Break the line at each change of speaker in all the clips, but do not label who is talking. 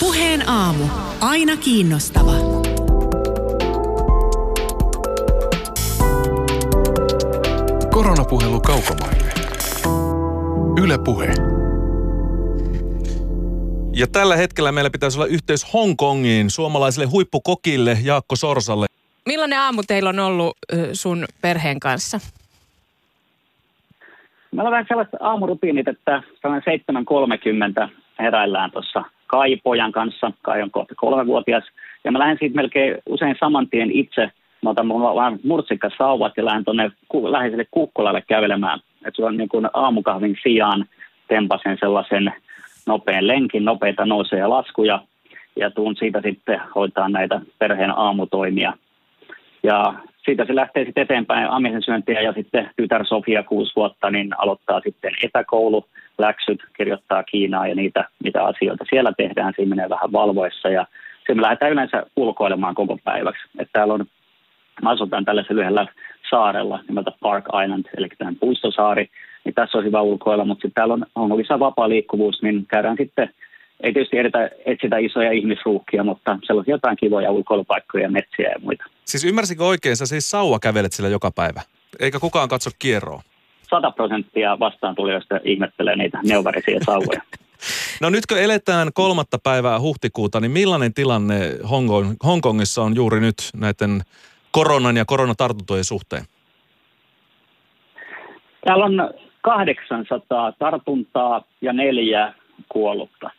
Puheen aamu. Aina kiinnostava.
Koronapuhelu kaukomaille. Yle Puhe.
Ja tällä hetkellä meillä pitäisi olla yhteys Hongkongiin suomalaiselle huippukokille Jaakko Sorsalle.
Millainen aamu teillä on ollut sun perheen kanssa?
Meillä on vähän sellaiset aamurutiinit, että sellainen 7.30 heräillään tuossa Kai pojan kanssa. Kai on kohta kolmevuotias. Ja mä lähden siitä melkein usein saman tien itse. Mä otan mun vähän murtsikka sauvat ja lähden tuonne läheiselle kukkolalle kävelemään. Että sulla on niin kuin aamukahvin sijaan tempasen sellaisen nopean lenkin, nopeita nousee ja laskuja. Ja tuun siitä sitten hoitaa näitä perheen aamutoimia. Ja siitä se lähtee sitten eteenpäin aamiaisen syöntiä ja sitten tytär Sofia kuusi vuotta niin aloittaa sitten etäkoulu, läksyt, kirjoittaa Kiinaa ja niitä, mitä asioita siellä tehdään. Siinä menee vähän valvoessa ja sitten me lähdetään yleensä ulkoilemaan koko päiväksi. Että täällä on, mä asutaan tällaisella yhdellä saarella nimeltä Park Island, eli tämän puistosaari, niin tässä on hyvä ulkoilla, mutta sitten täällä on, on lisää vapaa liikkuvuus, niin käydään sitten ei tietysti edetä, etsitä isoja ihmisruuhkia, mutta sellaisia jotain kivoja ulkoilupaikkoja, metsiä ja muita.
Siis ymmärsikö oikein, sä siis sauva kävelet sillä joka päivä? Eikä kukaan katso kierroa?
100 prosenttia vastaantulijoista ihmettelee niitä neuvärisiä sauvoja.
No nytkö eletään kolmatta päivää huhtikuuta, niin millainen tilanne Hongkong, Hongkongissa on juuri nyt näiden koronan ja koronatartuntojen suhteen?
Täällä on 800 tartuntaa ja neljä kuollutta.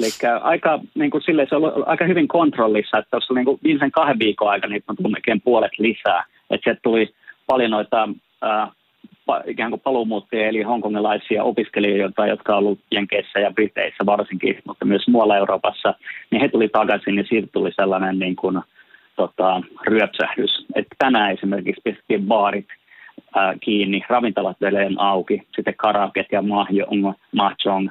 Eli aika, niin kuin sille, se on ollut aika hyvin kontrollissa, että tuossa niin kuin viimeisen kahden viikon aikana niitä on tullut puolet lisää. Että sieltä tuli paljon noita ää, ikään kuin paluumuuttajia, eli hongkongilaisia opiskelijoita, jotka ovat olleet Jenkeissä ja Briteissä varsinkin, mutta myös muualla Euroopassa, niin he tuli takaisin ja siitä tuli sellainen niin kuin, tota, ryöpsähdys. Että tänään esimerkiksi pistettiin baarit ää, kiinni, ravintolat auki, sitten karaket ja mahjong, mahjong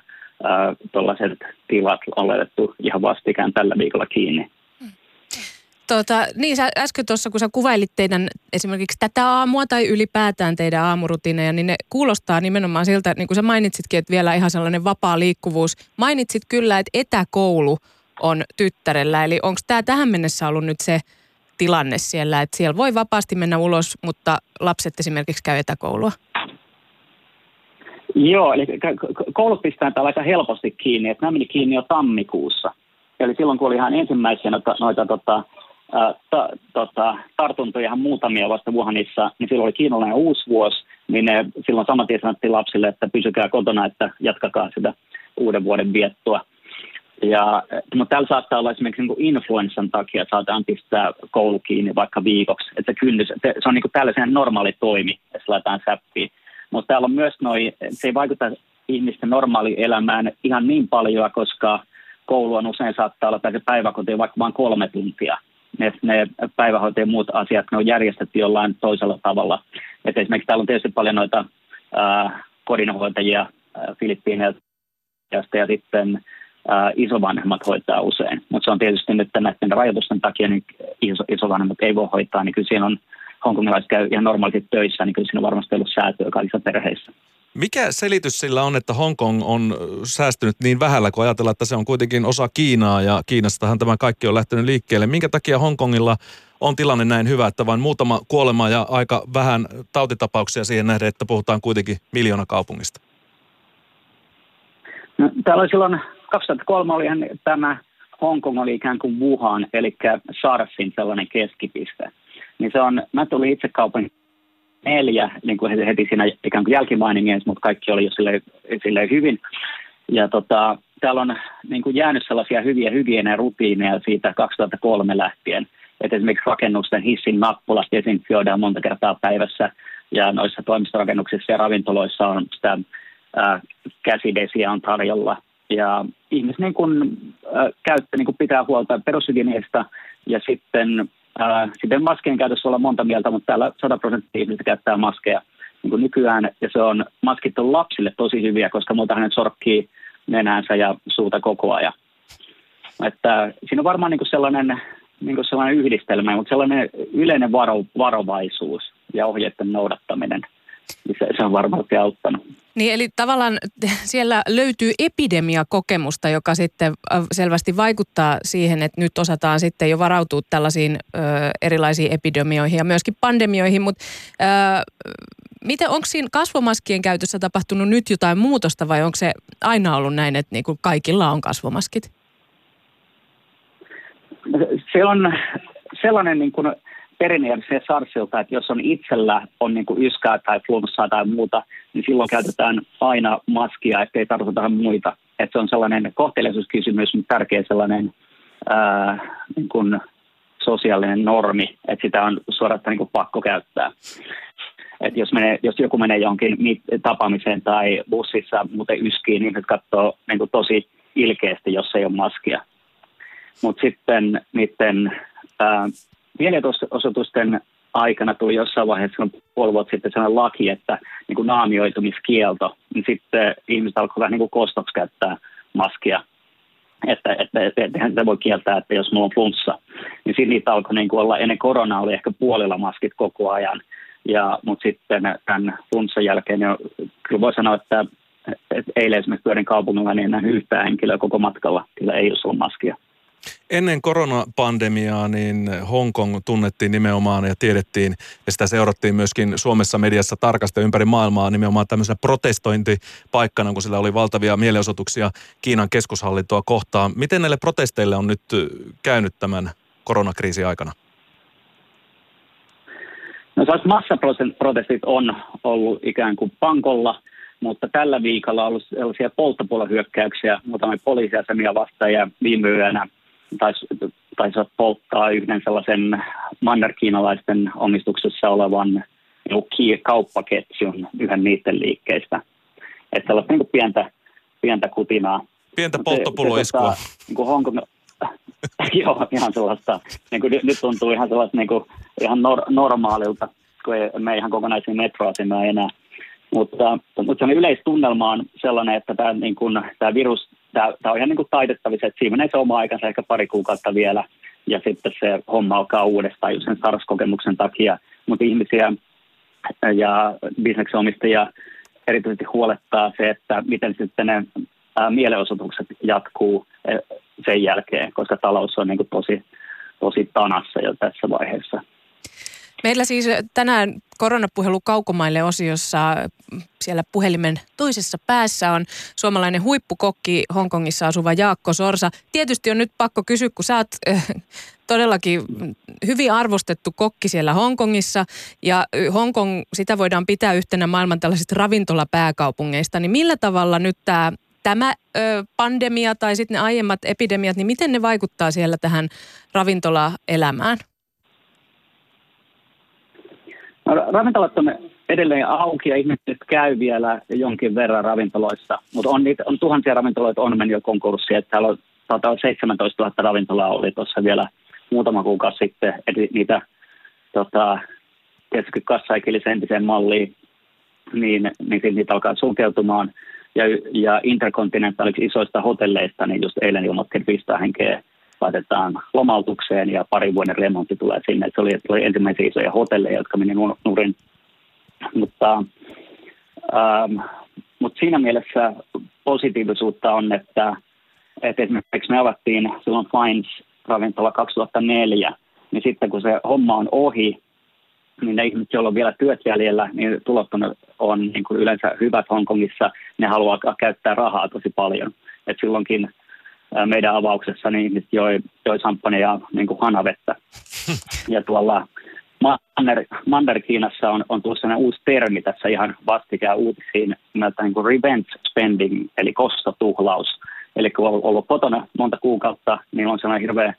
tuollaiset tilat on laitettu ihan vastikään tällä viikolla kiinni.
Tota, niin sä äsken tuossa, kun sä kuvailit teidän esimerkiksi tätä aamua tai ylipäätään teidän aamurutiineja, niin ne kuulostaa nimenomaan siltä, niin kuin sä mainitsitkin, että vielä ihan sellainen vapaa liikkuvuus. Mainitsit kyllä, että etäkoulu on tyttärellä, eli onko tämä tähän mennessä ollut nyt se tilanne siellä, että siellä voi vapaasti mennä ulos, mutta lapset esimerkiksi käy etäkoulua?
Joo, eli koulut täällä aika helposti kiinni, että nämä meni kiinni jo tammikuussa. Eli silloin kun oli ihan ensimmäisiä noita, noita tota, ta, tota, tartuntoja ihan muutamia vasta Wuhanissa, niin silloin oli kiinalainen uusi vuosi, niin ne silloin saman tien sanottiin lapsille, että pysykää kotona, että jatkakaa sitä uuden vuoden viettoa. Ja, mutta täällä saattaa olla esimerkiksi niin influenssan takia, että saataan pistää koulu kiinni vaikka viikoksi. Että se, kynnys, se on niin tällaisen normaali toimi, että laitetaan säppiin. Mutta täällä on myös noin, se ei vaikuta ihmisten normaalielämään ihan niin paljon, koska koulu on usein saattaa olla, tai se päiväkoti vaikka vain kolme tuntia. Ne, ne päivähoito ja muut asiat, ne on järjestetty jollain toisella tavalla. Et esimerkiksi täällä on tietysti paljon noita kodinhoitajia Filippiineiltä ja sitten ää, isovanhemmat hoitaa usein. Mutta se on tietysti nyt näiden rajoitusten takia, niin iso, isovanhemmat ei voi hoitaa, niin kyllä siinä on hongkongilaiset käy ihan normaalisti töissä, niin kyllä siinä on varmasti ollut säätöä kaikissa perheissä.
Mikä selitys sillä on, että Hongkong on säästynyt niin vähällä, kun ajatellaan, että se on kuitenkin osa Kiinaa ja Kiinastahan tämä kaikki on lähtenyt liikkeelle. Minkä takia Hongkongilla on tilanne näin hyvä, että vain muutama kuolema ja aika vähän tautitapauksia siihen nähden, että puhutaan kuitenkin miljoona kaupungista?
No, täällä oli silloin 2003 oli tämä Hongkong oli ikään kuin Wuhan, eli SARSin sellainen keskipiste niin se on, mä tulin itse kaupan neljä niin kuin heti siinä ikään kuin jälkimainingeissa, mutta kaikki oli jo silleen, silleen hyvin. Ja tota, täällä on niin kuin jäänyt sellaisia hyviä rutiineja siitä 2003 lähtien. Että esimerkiksi rakennusten hissin nappulat desinfioidaan monta kertaa päivässä ja noissa toimistorakennuksissa ja ravintoloissa on sitä ää, käsidesiä on tarjolla. Ja ihmiset niin ää, käyttää, niin kuin pitää huolta perushygieniasta ja sitten sitten maskien käytössä olla monta mieltä, mutta täällä 100 prosenttia ihmisistä käyttää maskeja niin kuin nykyään. Ja se on, maskit on lapsille tosi hyviä, koska muuta hänet sorkkii nenänsä ja suuta koko ajan. Että siinä on varmaan niin kuin sellainen, niin kuin sellainen yhdistelmä, mutta sellainen yleinen varo, varovaisuus ja ohjeiden noudattaminen niin se, se on varmasti auttanut.
Niin eli tavallaan siellä löytyy epidemiakokemusta, joka sitten äh, selvästi vaikuttaa siihen, että nyt osataan sitten jo varautua tällaisiin ö, erilaisiin epidemioihin ja myöskin pandemioihin, mutta miten, onko siinä kasvomaskien käytössä tapahtunut nyt jotain muutosta vai onko se aina ollut näin, että niin kuin kaikilla on kasvomaskit?
Se on sellainen niin kuin perinne se SARSilta, että jos on itsellä on niin kuin yskää tai flunssaa tai muuta, niin silloin käytetään aina maskia, ettei tartuta muita. Että se on sellainen kohteliaisuuskysymys, mutta tärkeä sellainen ää, niin kuin sosiaalinen normi, että sitä on suorastaan niin kuin pakko käyttää. Et jos, menee, jos joku menee johonkin tapaamiseen tai bussissa muuten yskiin, niin se katsoo niin kuin tosi ilkeästi, jos ei ole maskia. Mutta sitten niiden mielenosoitusten aikana tuli jossain vaiheessa, puoli vuotta sitten sellainen laki, että niin kuin naamioitumiskielto, niin sitten ihmiset alkoivat vähän niin kuin kostoksi käyttää maskia. Että, että, että, että sitä voi kieltää, että jos mulla on flunssa, niin sitten niitä alkoi niin kuin olla, ennen koronaa oli ehkä puolilla maskit koko ajan, ja, mutta sitten tämän flunssan jälkeen, niin kyllä voi sanoa, että, että eilen esimerkiksi pyörin kaupungilla, niin en yhtään henkilöä koko matkalla, kyllä ei ole maskia.
Ennen koronapandemiaa niin Hongkong tunnettiin nimenomaan ja tiedettiin, ja sitä seurattiin myöskin Suomessa mediassa tarkasti ympäri maailmaa nimenomaan tämmöisenä protestointipaikkana, kun sillä oli valtavia mielenosoituksia Kiinan keskushallintoa kohtaan. Miten näille protesteille on nyt käynyt tämän koronakriisin aikana?
No massaprotestit on ollut ikään kuin pankolla, mutta tällä viikolla on ollut sellaisia polttopuolohyökkäyksiä muutamia poliisiasemia vastaan ja viime yönä taisi, taisi polttaa yhden sellaisen mannerkiinalaisten omistuksessa olevan niin kauppaketjun yhden niiden liikkeistä. Että sellaista niin pientä, pientä kutinaa.
Pientä polttopulloiskua.
Niin kuin Hongkong, joo, ihan sellaista. Niin kuin nyt tuntuu ihan sellaista niin kuin, ihan nor- normaalilta, kun ei, me ei ihan kokonaisia metroasemia enää. Mutta, mutta se yleistunnelma on sellainen, että tämä, niin kuin, tämä virus tämä, on ihan niin kuin taitettavissa, että siinä menee se oma aikansa ehkä pari kuukautta vielä, ja sitten se homma alkaa uudestaan just sen SARS-kokemuksen takia. Mutta ihmisiä ja bisneksen omistajia erityisesti huolettaa se, että miten sitten ne mielenosoitukset jatkuu sen jälkeen, koska talous on niin kuin tosi, tosi tanassa jo tässä vaiheessa.
Meillä siis tänään koronapuhelu kaukomaille osiossa siellä puhelimen toisessa päässä on suomalainen huippukokki Hongkongissa asuva Jaakko Sorsa. Tietysti on nyt pakko kysyä, kun sä oot äh, todellakin hyvin arvostettu kokki siellä Hongkongissa ja Hongkong, sitä voidaan pitää yhtenä maailman tällaisista ravintolapääkaupungeista, niin millä tavalla nyt tämä tämä ö, pandemia tai sitten ne aiemmat epidemiat, niin miten ne vaikuttaa siellä tähän ravintolaelämään?
Ravintolat on edelleen auki ja ihmiset käy vielä jonkin verran ravintoloissa, mutta on, niitä, on tuhansia ravintoloita on mennyt jo konkurssia, että täällä on 17 000 ravintolaa oli tuossa vielä muutama kuukausi sitten, eli niitä tota, tietysti kassaikilisentiseen malliin, niin, niin niitä alkaa sulkeutumaan. Ja, ja Intercontinentaliksi isoista hotelleista, niin just eilen ilmoitti 500 henkeä laitetaan lomautukseen ja parin vuoden remontti tulee sinne. Se oli, oli ensimmäisiä isoja hotelleja, jotka meni nurin. Mutta, ähm, mutta siinä mielessä positiivisuutta on, että, että esimerkiksi me avattiin silloin Fines-ravintola 2004, niin sitten kun se homma on ohi, niin ne ihmiset, joilla on vielä työt jäljellä, niin tulot on, on niin kuin yleensä hyvät Hongkongissa, ne haluaa käyttää rahaa tosi paljon. Et silloinkin meidän avauksessa niin ihmiset joi, joi ja niin kuin hanavettä. Ja tuolla Manner, Manner-Kiinassa on, on sellainen uusi termi tässä ihan vastikään uutisiin, nimeltä niin kuin revenge spending, eli kostotuhlaus. Eli kun on ollut kotona monta kuukautta, niin on sellainen hirveä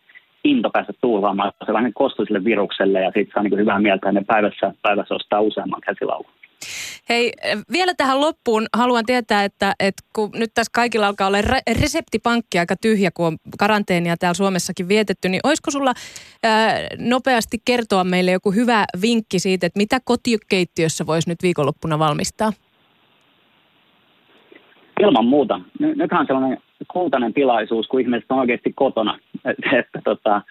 into päästä tuhlaamaan sellainen kosto sille virukselle ja sitten saa niin hyvää mieltä, että päivässä, päivässä ostaa useamman käsilaukun.
Hei, vielä tähän loppuun haluan tietää, että, että kun nyt tässä kaikilla alkaa olla re- reseptipankki aika tyhjä, kun on karanteenia täällä Suomessakin vietetty, niin olisiko sulla ää, nopeasti kertoa meille joku hyvä vinkki siitä, että mitä kotikeittiössä voisi nyt viikonloppuna valmistaa?
Ilman muuta. Nythän on sellainen kultainen tilaisuus, kun ihmiset on oikeasti kotona. Että, että tota,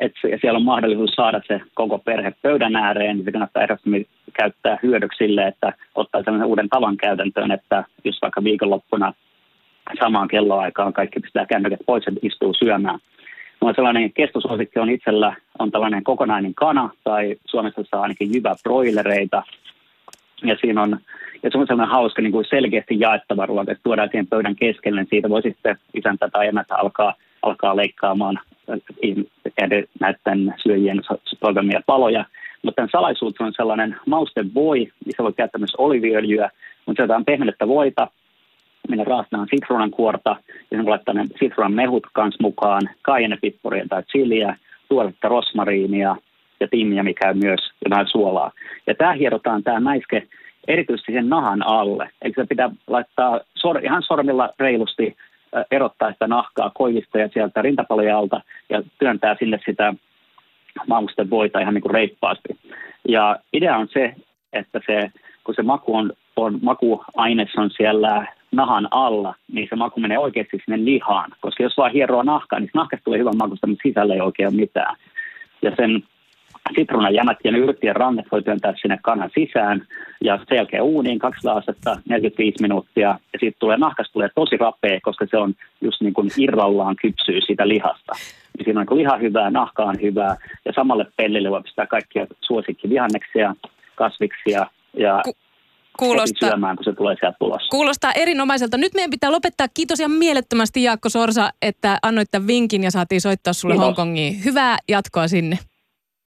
että siellä on mahdollisuus saada se koko perhe pöydän ääreen, niin se kannattaa ehdottomasti käyttää hyödyksi sille, että ottaa sellaisen uuden tavan käytäntöön, että jos vaikka viikonloppuna samaan kelloaikaan kaikki pistää kännykät pois ja istuu syömään. Mulla sellainen kestosuosikki on itsellä on tällainen kokonainen kana, tai Suomessa saa ainakin jyvä broilereita. Ja siinä on, ja se on sellainen hauska niin kuin selkeästi jaettava ruoka, että tuodaan siihen pöydän keskelle, niin siitä voi sitten isäntä tai emäntä alkaa, alkaa leikkaamaan näiden syöjien toivomia paloja. Mutta tämän salaisuus on sellainen mauste voi, missä voi käyttää myös oliviöljyä, mutta se on pehmeätä voita, minne raastaan sitruunan kuorta, ja sen laittaa ne sitruunan mehut kanssa mukaan, kaienepippuria tai chiliä, tuoretta rosmariinia ja timmiä, mikä on myös jotain suolaa. Ja tämä hierotaan tämä mäiske erityisesti sen nahan alle. Eli se pitää laittaa sor, ihan sormilla reilusti erottaa sitä nahkaa koivista ja sieltä rintapalojen alta ja työntää sinne sitä mausten voita ihan niin kuin reippaasti. Ja idea on se, että se, kun se maku on, on makuaines on siellä nahan alla, niin se maku menee oikeasti sinne lihaan. Koska jos vaan hieroa nahkaa, niin nahkasta tulee hyvän makusta, mutta sisällä ei oikein ole mitään. Ja sen sitruunajämät ja ne yrttien rannet voi työntää sinne kanan sisään ja sen jälkeen uuniin 200 astetta 45 minuuttia ja siitä tulee, nahkasta tulee tosi rapea, koska se on just niin kuin irrallaan kypsyy siitä lihasta. Siinä on niin liha hyvää, nahka on hyvää ja samalle pellille voi pistää kaikkia suosikkivihanneksia, kasviksia ja Kuulostaa, syömään, kun se tulee sieltä tulossa.
Kuulostaa erinomaiselta. Nyt meidän pitää lopettaa. Kiitos ihan mielettömästi Jaakko Sorsa, että annoit tämän vinkin ja saatiin soittaa sulle Kiitos. Hongkongiin. Hyvää jatkoa sinne.